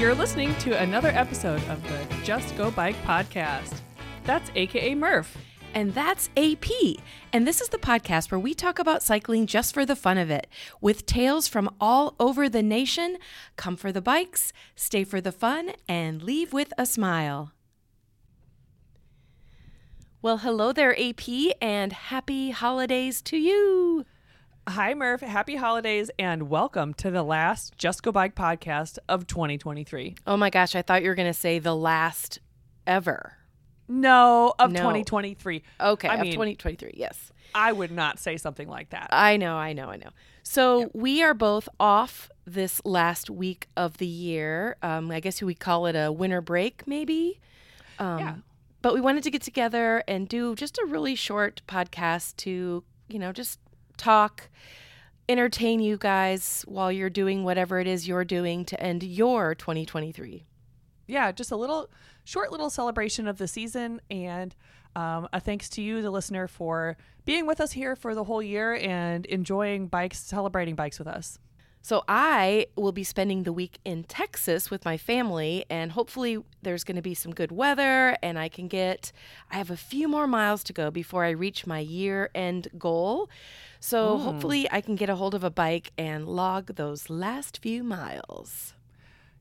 You're listening to another episode of the Just Go Bike podcast. That's AKA Murph. And that's AP. And this is the podcast where we talk about cycling just for the fun of it, with tales from all over the nation. Come for the bikes, stay for the fun, and leave with a smile. Well, hello there, AP, and happy holidays to you. Hi, Murph. Happy holidays and welcome to the last Just Go Bike podcast of 2023. Oh my gosh, I thought you were going to say the last ever. No, of No. 2023. Okay, I of mean- 2023, yes. I would not say something like that. I know, I know, I know. So we are both off this last week of the year. Um, I guess we call it a winter break, maybe. Um, Yeah. But we wanted to get together and do just a really short podcast to, you know, just talk, entertain you guys while you're doing whatever it is you're doing to end your 2023. yeah, just a little short little celebration of the season and um, a thanks to you, the listener, for being with us here for the whole year and enjoying bikes, celebrating bikes with us. So I will be spending the week in Texas with my family and hopefully there's going to be some good weather and I can get I have a few more miles to go before I reach my year-end goal. So hopefully I can get a hold of a bike and log those last few miles.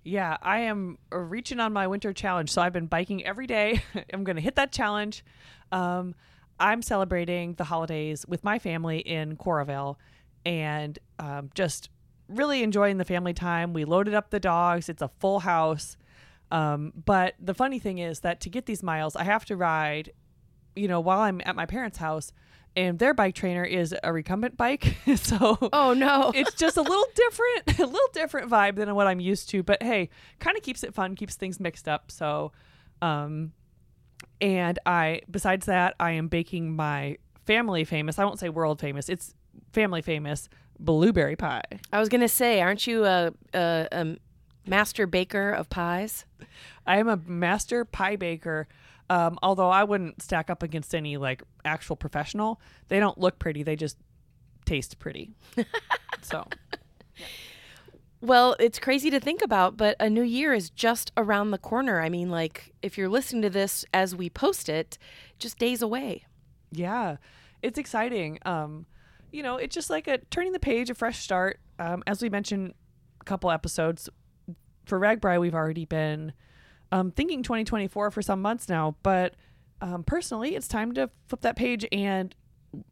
Yeah, I am uh, reaching on my winter challenge. So I've been biking every day. I'm going to hit that challenge. Um, I'm celebrating the holidays with my family in Coralville and um, just really enjoying the family time. We loaded up the dogs, it's a full house. Um, but the funny thing is that to get these miles, I have to ride, you know, while I'm at my parents' house. And their bike trainer is a recumbent bike. so Oh no. it's just a little different, a little different vibe than what I'm used to. But hey, kind of keeps it fun, keeps things mixed up. So, um, and I, besides that, I am baking my family famous. I won't say world famous. It's family famous blueberry pie. I was going to say, aren't you a, a, a master baker of pies? I am a master pie baker. Um, although I wouldn't stack up against any like actual professional. They don't look pretty. They just taste pretty. so Well, it's crazy to think about, but a new year is just around the corner. I mean, like, if you're listening to this as we post it, just days away. Yeah, it's exciting. Um, you know, it's just like a turning the page, a fresh start. Um, as we mentioned a couple episodes for RAGBRAI, we've already been um, thinking 2024 for some months now. But um, personally, it's time to flip that page and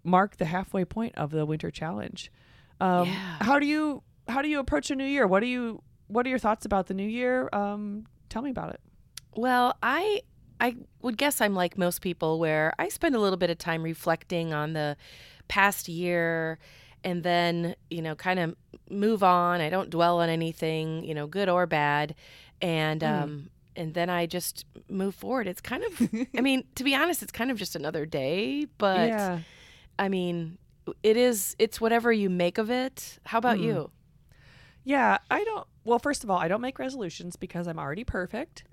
mark the halfway point of the winter challenge. Um, Yeah. How do you how do you approach a new year? What do you what are your thoughts about the new year? Um, tell me about it. Well, I I would guess I'm like most people where I spend a little bit of time reflecting on the past year and then, you know, kind of move on. I don't dwell on anything, you know, good or bad. And um and then I just move forward. It's kind of I mean, to be honest, it's kind of just another day, but yeah. I mean, it is it's whatever you make of it. How about Mm. you? Yeah, I don't. Well, first of all, I don't make resolutions because I'm already perfect.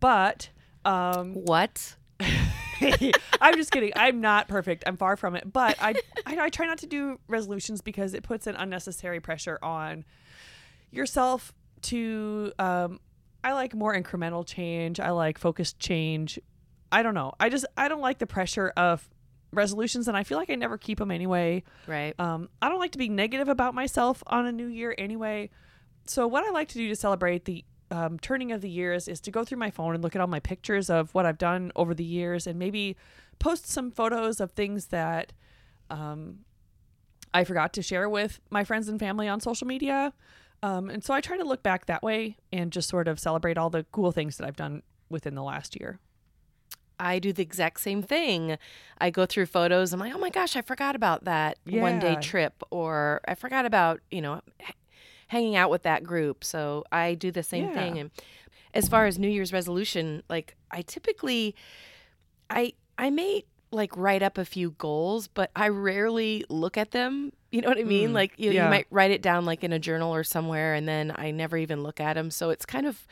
But um, What? I'm just kidding. I'm not perfect. I'm far from it. But I, I, I try not to do resolutions because it puts an unnecessary pressure on yourself to. Um, I like more incremental change. I like focused change. I don't know. I just I don't like the pressure of resolutions, and I feel like I never keep them anyway. Right. Um, I don't like to be negative about myself on a new year anyway. So what I like to do to celebrate the um, turning of the years is to go through my phone and look at all my pictures of what I've done over the years, and maybe post some photos of things that um, I forgot to share with my friends and family on social media. Um, and so I try to look back that way and just sort of celebrate all the cool things that I've done within the last year. I do the exact same thing. I go through photos. I'm like, oh my gosh, I forgot about that one day trip, or I forgot about you know hanging out with that group. So I do the same Yeah. thing. And as far as New Year's resolution, like I typically, I I may like write up a few goals, but I rarely look at them. You know what I mean? Mm, like you, yeah. you might write it down like in a journal or somewhere, and then I never even look at them. So it's kind of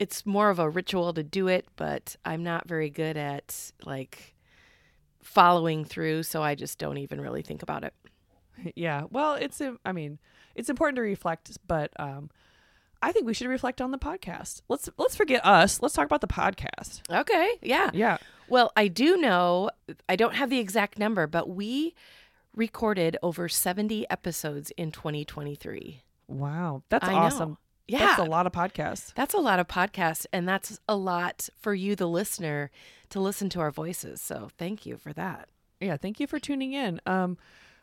it's more of a ritual to do it, but I'm not very good at like following through, so I just don't even really think about it. yeah. Well, it's, I mean, it's important to reflect, but um, I think we should reflect on the podcast. Let's let's forget us. Let's talk about the podcast. Okay. Yeah. Yeah. Well, I do know, I don't have the exact number, but we recorded over 70 episodes in 2023. Wow. That's I know. awesome. Yeah. That's a lot of podcasts. That's a lot of podcasts, and that's a lot for you, the listener, to listen to our voices. So thank you for that. Yeah, thank you for tuning in. Um,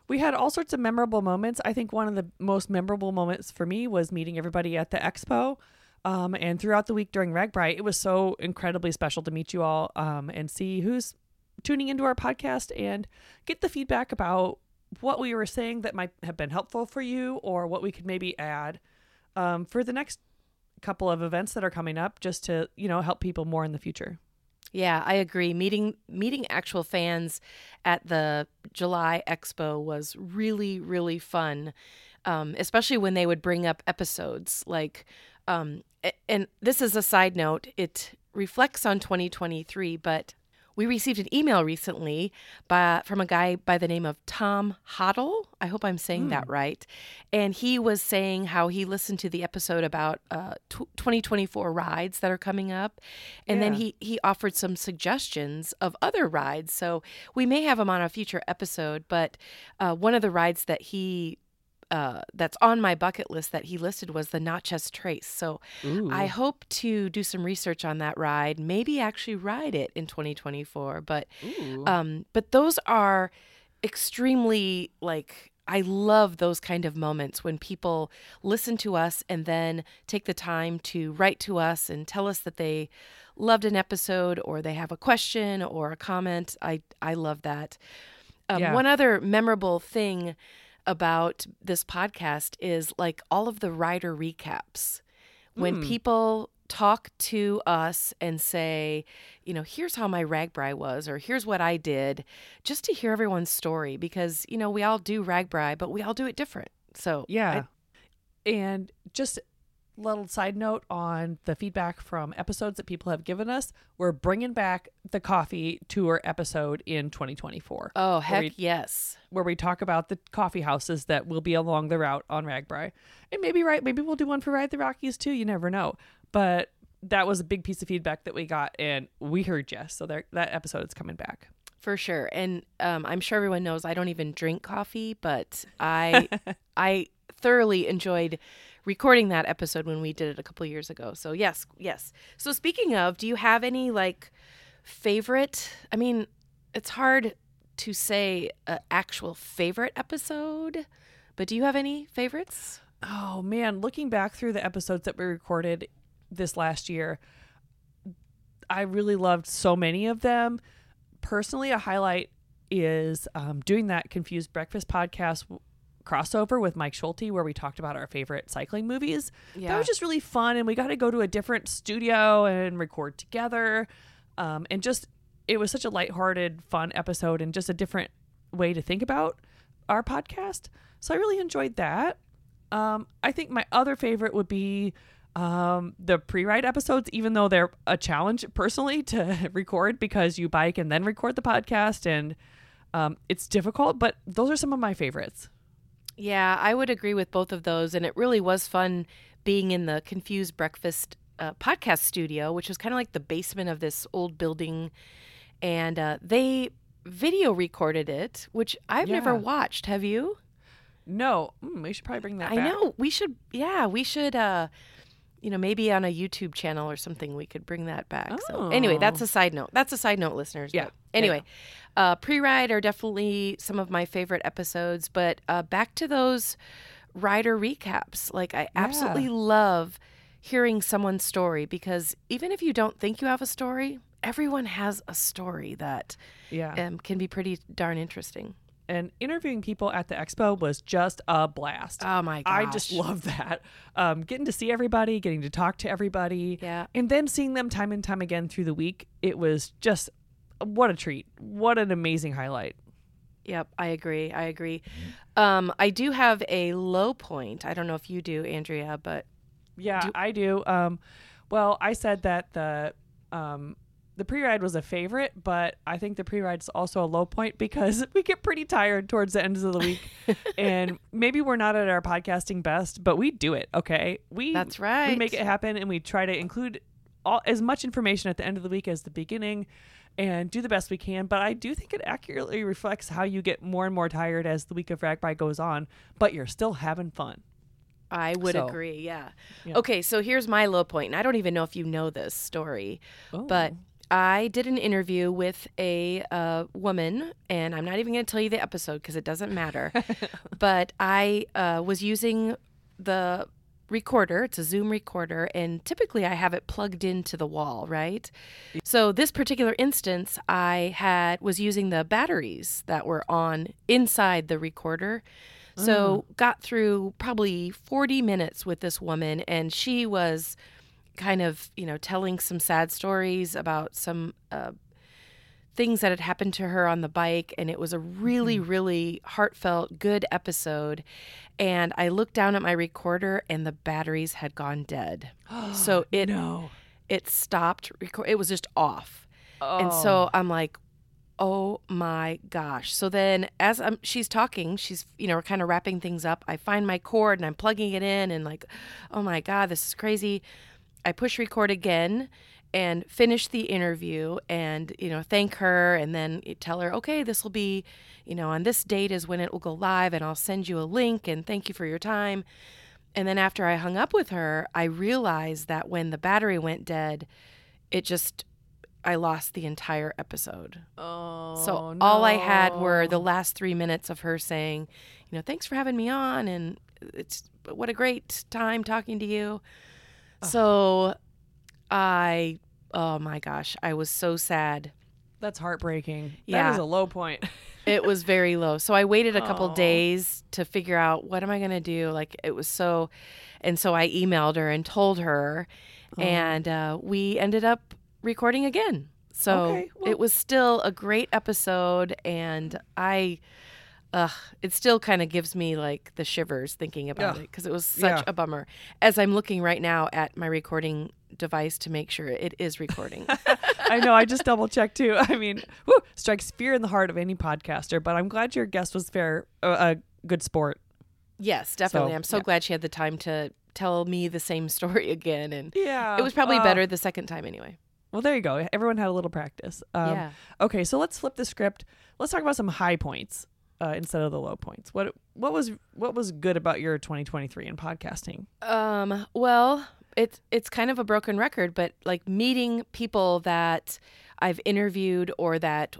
we had all sorts of memorable moments. I think one of the most memorable moments for me was meeting everybody at the expo. Um, and throughout the week during RAGBRAI, it was so incredibly special to meet you all um, and see who's tuning into our podcast and get the feedback about what we were saying that might have been helpful for you or what we could maybe add um, for the next couple of events that are coming up just to, you know, help people more in the future. Yeah, I agree. Meeting meeting actual fans at the July Expo was really really fun, um, especially when they would bring up episodes like. Um, and this is a side note. It reflects on 2023, but we received an email recently by, from a guy by the name of Tom Hoddle. I hope I'm saying that right. And he was saying how he listened to the episode about uh, tw 2024 rides that are coming up. And then he, he offered some suggestions of other rides. So we may have him on a future episode. But uh, one of the rides that he uh, that's on my bucket list that he listed was the Natchez Trace. So I hope to do some research on that ride, maybe actually ride it in 2024. But um, but those are extremely like I love those kind of moments when people listen to us and then take the time to write to us and tell us that they loved an episode or they have a question or a comment. I I love that. Um, Yeah. One other memorable thing about this podcast is like all of the rider recaps. When Mm. people talk to us and say, you know, here's how my RAGBRAI was, or here's what I did, just to hear everyone's story because, you know, we all do RAGBRAI, but we all do it different. So, Yeah. I- and just little side note on the feedback from episodes that people have given us, we're bringing back the coffee tour episode in 2024 oh, heck we- yes. where we talk about the coffee houses that will be along the route on RAGBRAI. And maybe right, maybe we'll do one for Ride the Rockies too, you never know. But that was a big piece of feedback that we got and we heard yes. So there that episode is coming back. For sure. And um, I'm sure everyone knows I don't even drink coffee, but I I thoroughly enjoyed recording that episode when we did it a couple years ago. So yes, yes. So speaking of, do you have any like favorite? I mean, it's hard to say an actual favorite episode, but do you have any favorites? Oh man, looking back through the episodes that we recorded this last year, I really loved so many of them. Personally, a highlight is um, doing that Confused Breakfast podcast crossover with Mike Schulte, where we talked about our favorite cycling movies. That was just really fun, and we got to go to a different studio and record together. Um, and just, it was such a lighthearted, fun episode, and just a different way to think about our podcast. So I really enjoyed that. Um, I think my other favorite would be um, the pre-ride episodes, even though they're a challenge personally to record because you bike and then record the podcast, and um, it's difficult. But those are some of my favorites. Yeah, I would agree with both of those. And it really was fun being in the Confused Breakfast uh, podcast studio, which was kind of like the basement of this old building. And uh, they video recorded it, which I've never watched. Have you? No, mm, we should probably bring that. I back. know. We should, yeah, we should, uh, you know, maybe on a YouTube channel or something, we could bring that back. So, anyway, that's a side note. That's a side note, listeners. Yeah. Anyway, uh, pre ride are definitely some of my favorite episodes, but uh, back to those rider recaps. Like, I absolutely love hearing someone's story because even if you don't think you have a story, everyone has a story that Yeah. um, can be pretty darn interesting. And interviewing people at the expo was just a blast. Oh my gosh. I just love that. Um, getting to see everybody, getting to talk to everybody, Yeah. and then seeing them time and time again through the week. It was just what a treat. What an amazing highlight. Yep, I agree. I agree. Um, I do have a low point. I don't know if you do, Andrea, but Yeah, Do- I do. Um, well, I said that the um, the pre-ride was a favorite, but I think the pre-ride is also a low point because we get pretty tired towards the ends of the week, and maybe we're not at our podcasting best, but we do it. Okay, we That's right. We make it happen, and we try to include all as much information at the end of the week as the beginning, and do the best we can. But I do think it accurately reflects how you get more and more tired as the week of RAGBRAI goes on, but you're still having fun. I would So- agree. Yeah. Yeah. Okay, so here's my low point, and I don't even know if you know this story, Oh. but I did an interview with a uh, woman, and I'm not even going to tell you the episode because it doesn't matter. but I uh, was using the recorder. It's a Zoom recorder, and typically I have it plugged into the wall, right? So this particular instance, I had was using the batteries that were on inside the recorder. So got through probably 40 minutes with this woman, and she was kind of you know telling some sad stories about some uh, things that had happened to her on the bike and it was a really really heartfelt good episode. And i looked down at my recorder and the batteries had gone dead. So it no. it stopped record it was just off. Oh. and so i'm like oh my gosh. So then as I'm, she's talking she's you know kind of wrapping things up i find my cord and i'm plugging it in and like oh my god this is crazy i push record again and finish the interview and you know thank her and then tell her okay this will be you know on this date is when it will go live and i'll send you a link and thank you for your time. And then after i hung up with her i realized that when the battery went dead it just i lost the entire episode. Oh, so all I had were the last three minutes of her saying, you know, thanks for having me on, and it's what a great time talking to you. So I, oh my gosh, I was so sad. That's heartbreaking. That Yeah. is a low point. It was very low. So I waited a couple Aw. days to figure out what am I going to do. Like it was so, and so I emailed her and told her, and uh, we ended up recording again. So Okay, well- it was still a great episode, and I, uh, it still kind of gives me like the shivers thinking about Yeah. it because it was such Yeah. a bummer. As I'm looking right now at my recording device to make sure it is recording. I know. I just double checked too. I mean, whew, strikes fear in the heart of any podcaster. But I'm glad your guest was fair, uh, a good sport. yes, definitely. So, I'm so yeah. glad she had the time to tell me the same story again, and Yeah, it was probably uh, better the second time anyway. Well, there you go. Everyone had a little practice. Um, yeah. Okay, so let's flip the script. Let's talk about some high points uh, instead of the low points. What what was what was good about your 2023 in podcasting? Um, well, it's it's kind of a broken record, but like meeting people that I've interviewed or that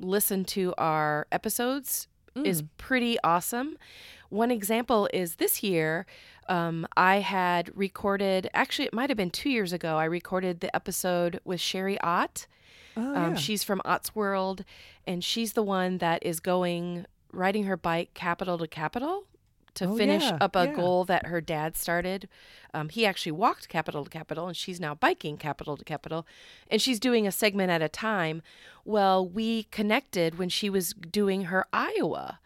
listen to our episodes is pretty awesome. One example is this year, um, I had recorded, actually, it might have been two years ago, I recorded the episode with Sherry Ott. Oh, Um, yeah. She's from Ott's World, and she's the one that is going riding her bike capital to capital to Oh, finish yeah, up a yeah. goal that her dad started. Um, he actually walked capital to capital, and she's now biking capital to capital, and she's doing a segment at a time. Well, we connected when she was doing her Iowa.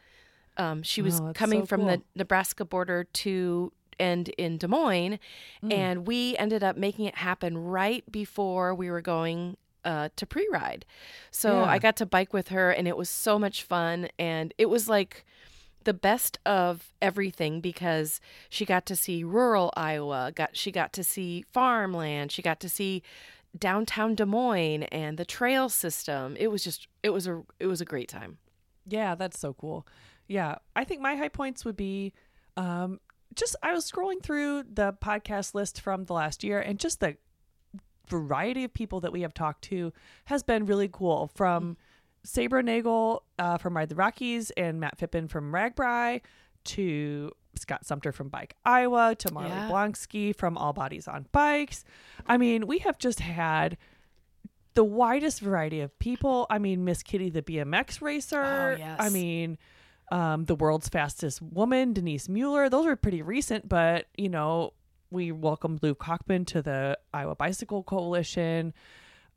Um, she was Oh, coming so from cool. the Nebraska border to end in Des Moines, Mm. and we ended up making it happen right before we were going uh, to pre-ride. So Yeah. I got to bike with her, and it was so much fun, and it was like the best of everything because she got to see rural Iowa, got she got to see farmland, she got to see downtown Des Moines and the trail system. It was just it was a it was a great time. Yeah, that's so cool. Yeah, I think my high points would be um, just I was scrolling through the podcast list from the last year, and just the variety of people that we have talked to has been really cool. From Sabra Nagel uh, from Ride the Rockies and Matt Phippen from RAGBRAI to Scott Sumter from Bike Iowa to Marley Yeah. Blonsky from All Bodies on Bikes. I mean, we have just had the widest variety of people. I mean, Miss Kitty, the BMX racer. Oh, yes. I mean, um, the world's fastest woman, Denise Mueller. Those were pretty recent, but you know, we welcomed Luke Hoffman to the Iowa Bicycle Coalition.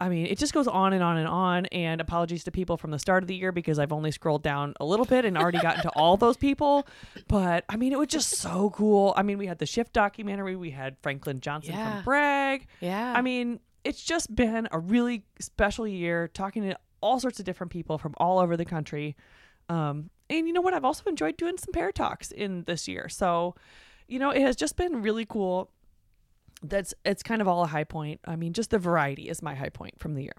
I mean, it just goes on and on and on. And apologies to people from the start of the year because I've only scrolled down a little bit and already gotten to all those people. But I mean, it was just so cool. I mean, we had the Shift documentary, we had Franklin Johnson Yeah. from BRAG. Yeah. I mean, it's just been a really special year talking to all sorts of different people from all over the country. Um, and you know what? I've also enjoyed doing some pair talks in this year. So, you know, it has just been really cool. That's it's kind of all a high point. I mean, just the variety is my high point from the year.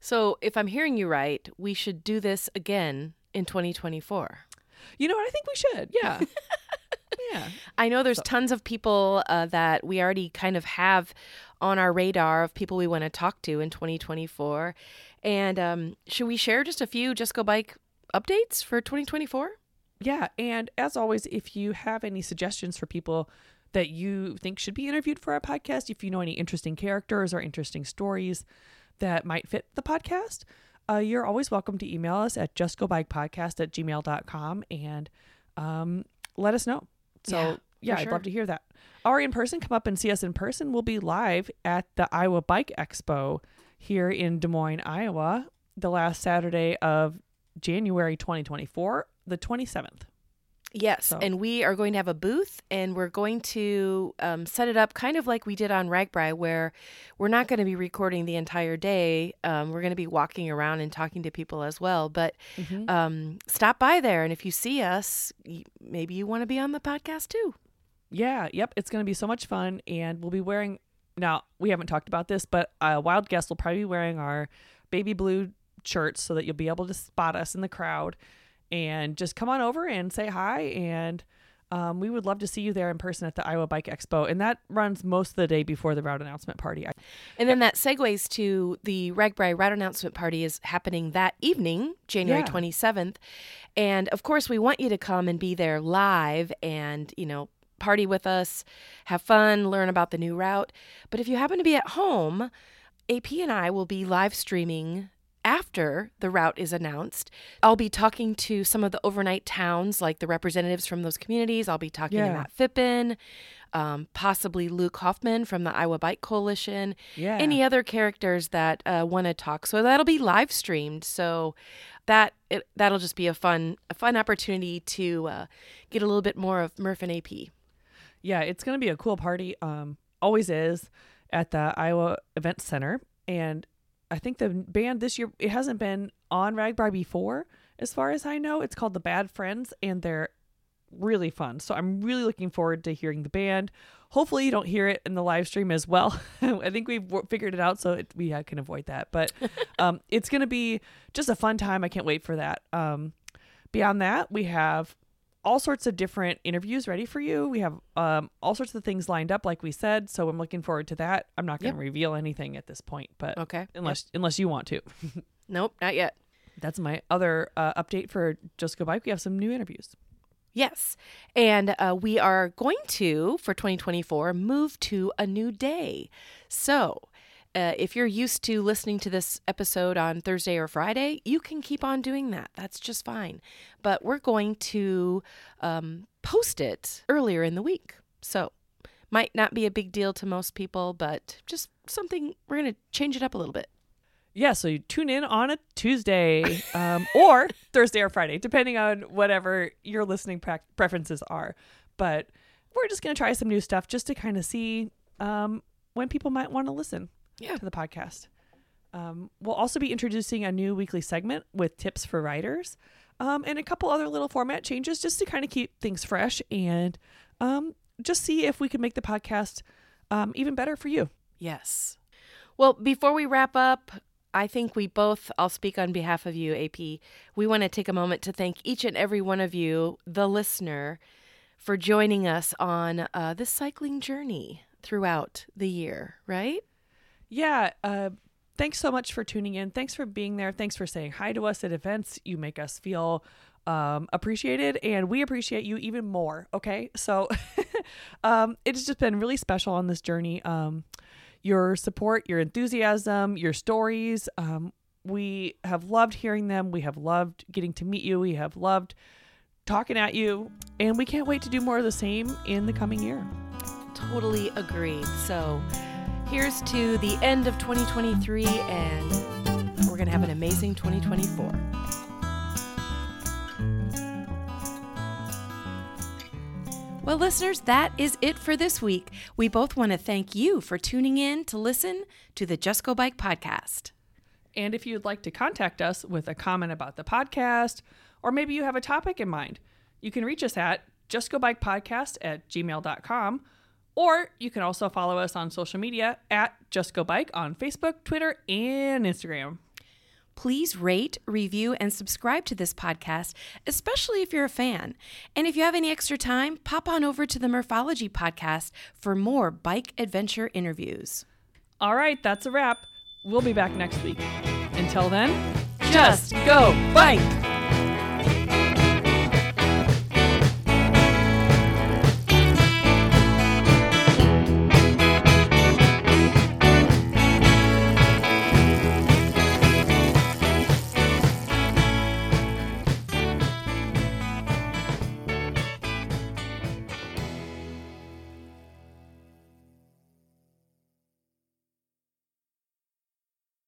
So, if I'm hearing you right, we should do this again in 2024. You know what? I think we should. Yeah. yeah. I know there's So- tons of people uh, that we already kind of have on our radar of people we want to talk to in 2024. And um, should we share just a few Just Go Bike updates for 2024? Yeah, and as always, if you have any suggestions for people that you think should be interviewed for our podcast, if you know any interesting characters or interesting stories that might fit the podcast, uh, you're always welcome to email us at justgobikepodcast at gmail.com and um, let us know. So, Yeah, yeah, for I'd love to hear that. Or in person, come up and see us in person. We'll be live at the Iowa Bike Expo here in Des Moines, Iowa, the last Saturday of January 2024, the 27th. Yes, So- and we are going to have a booth, and we're going to um, set it up kind of like we did on RAGBRAI, where we're not going to be recording the entire day. Um, we're going to be walking around and talking to people as well. But um, stop by there, and if you see us, maybe you want to be on the podcast too. Yeah, yep. It's going to be so much fun. And we'll be wearing, now, we haven't talked about this, but uh, Wild Guest will probably be wearing our baby blue shirts so that you'll be able to spot us in the crowd and just come on over and say hi. And um, we would love to see you there in person at the Iowa Bike Expo. And that runs most of the day before the route announcement party. And then that segues to the RAGBRAI Route Announcement Party is happening that evening, January Yeah. 27th. And of course, we want you to come and be there live and, you know, party with us, have fun, learn about the new route. But if you happen to be at home, AP and I will be live streaming after the route is announced. I'll be talking to some of the overnight towns, like the representatives from those communities. I'll be talking to Yeah. Matt Phippen, um, possibly Luke Hoffman from the Iowa Bike Coalition, Yeah. any other characters that uh, want to talk. So that'll be live streamed. So that it, that'll just be a fun a fun opportunity to uh, get a little bit more of Murph and AP. yeah, it's going to be a cool party. Um, always is at the Iowa Event Center, and I think the band this year it hasn't been on RAGBRAI before, as far as I know. It's called the Bad Friends, and they're really fun. So I'm really looking forward to hearing the band. Hopefully, you don't hear it in the live stream as well. I think we've w- figured it out, so it, we can avoid that. But um, it's going to be just a fun time. I can't wait for that. Um, beyond that, we have all sorts of different interviews ready for you. We have um, all sorts of things lined up, like we said. So I'm looking forward to that. I'm not going to Yep. reveal anything at this point, but Okay. unless unless you want to, Nope, not yet. that's my other uh, update for Just Go Bike. We have some new interviews. Yes. And uh, we are going to, for 2024, move to a new day. So uh, if you're used to listening to this episode on Thursday or Friday, you can keep on doing that. That's just fine. But we're going to um, post it earlier in the week. So might not be a big deal to most people, but just something, we're going to change it up a little bit. Yeah, so you tune in on a Tuesday um, or Thursday or Friday, depending on whatever your listening pre- preferences are. But we're just going to try some new stuff just to kind of see um, when people might want to listen Yeah. to the podcast. Um, we'll also be introducing a new weekly segment with tips for writers um, and a couple other little format changes just to kind of keep things fresh and um, just see if we can make the podcast um, even better for you. Yes. Well, before we wrap up, I think we both, I'll speak on behalf of you, AP. We want to take a moment to thank each and every one of you, the listener, for joining us on uh, this cycling journey throughout the year, right? Yeah. Uh, thanks so much for tuning in. Thanks for being there. Thanks for saying hi to us at events. You make us feel um, appreciated, and we appreciate you even more. Okay. So um, it's just been really special on this journey. Um, your support, your enthusiasm, your stories. Um, we have loved hearing them. We have loved getting to meet you. We have loved talking at you. And we can't wait to do more of the same in the coming year. Totally agreed. So here's to the end of 2023, and we're going to have an amazing 2024. Well, listeners, that is it for this week. We both want to thank you for tuning in to listen to the Just Go Bike podcast. And if you'd like to contact us with a comment about the podcast, or maybe you have a topic in mind, you can reach us at justgobikepodcast at gmail.com, or you can also follow us on social media at Just Go Bike on Facebook, Twitter, and Instagram. Please rate, review, and subscribe to this podcast, especially if you're a fan. And if you have any extra time, pop on over to the Murphology podcast for more bike adventure interviews. All right, that's a wrap. We'll be back next week. Until then, just go bike!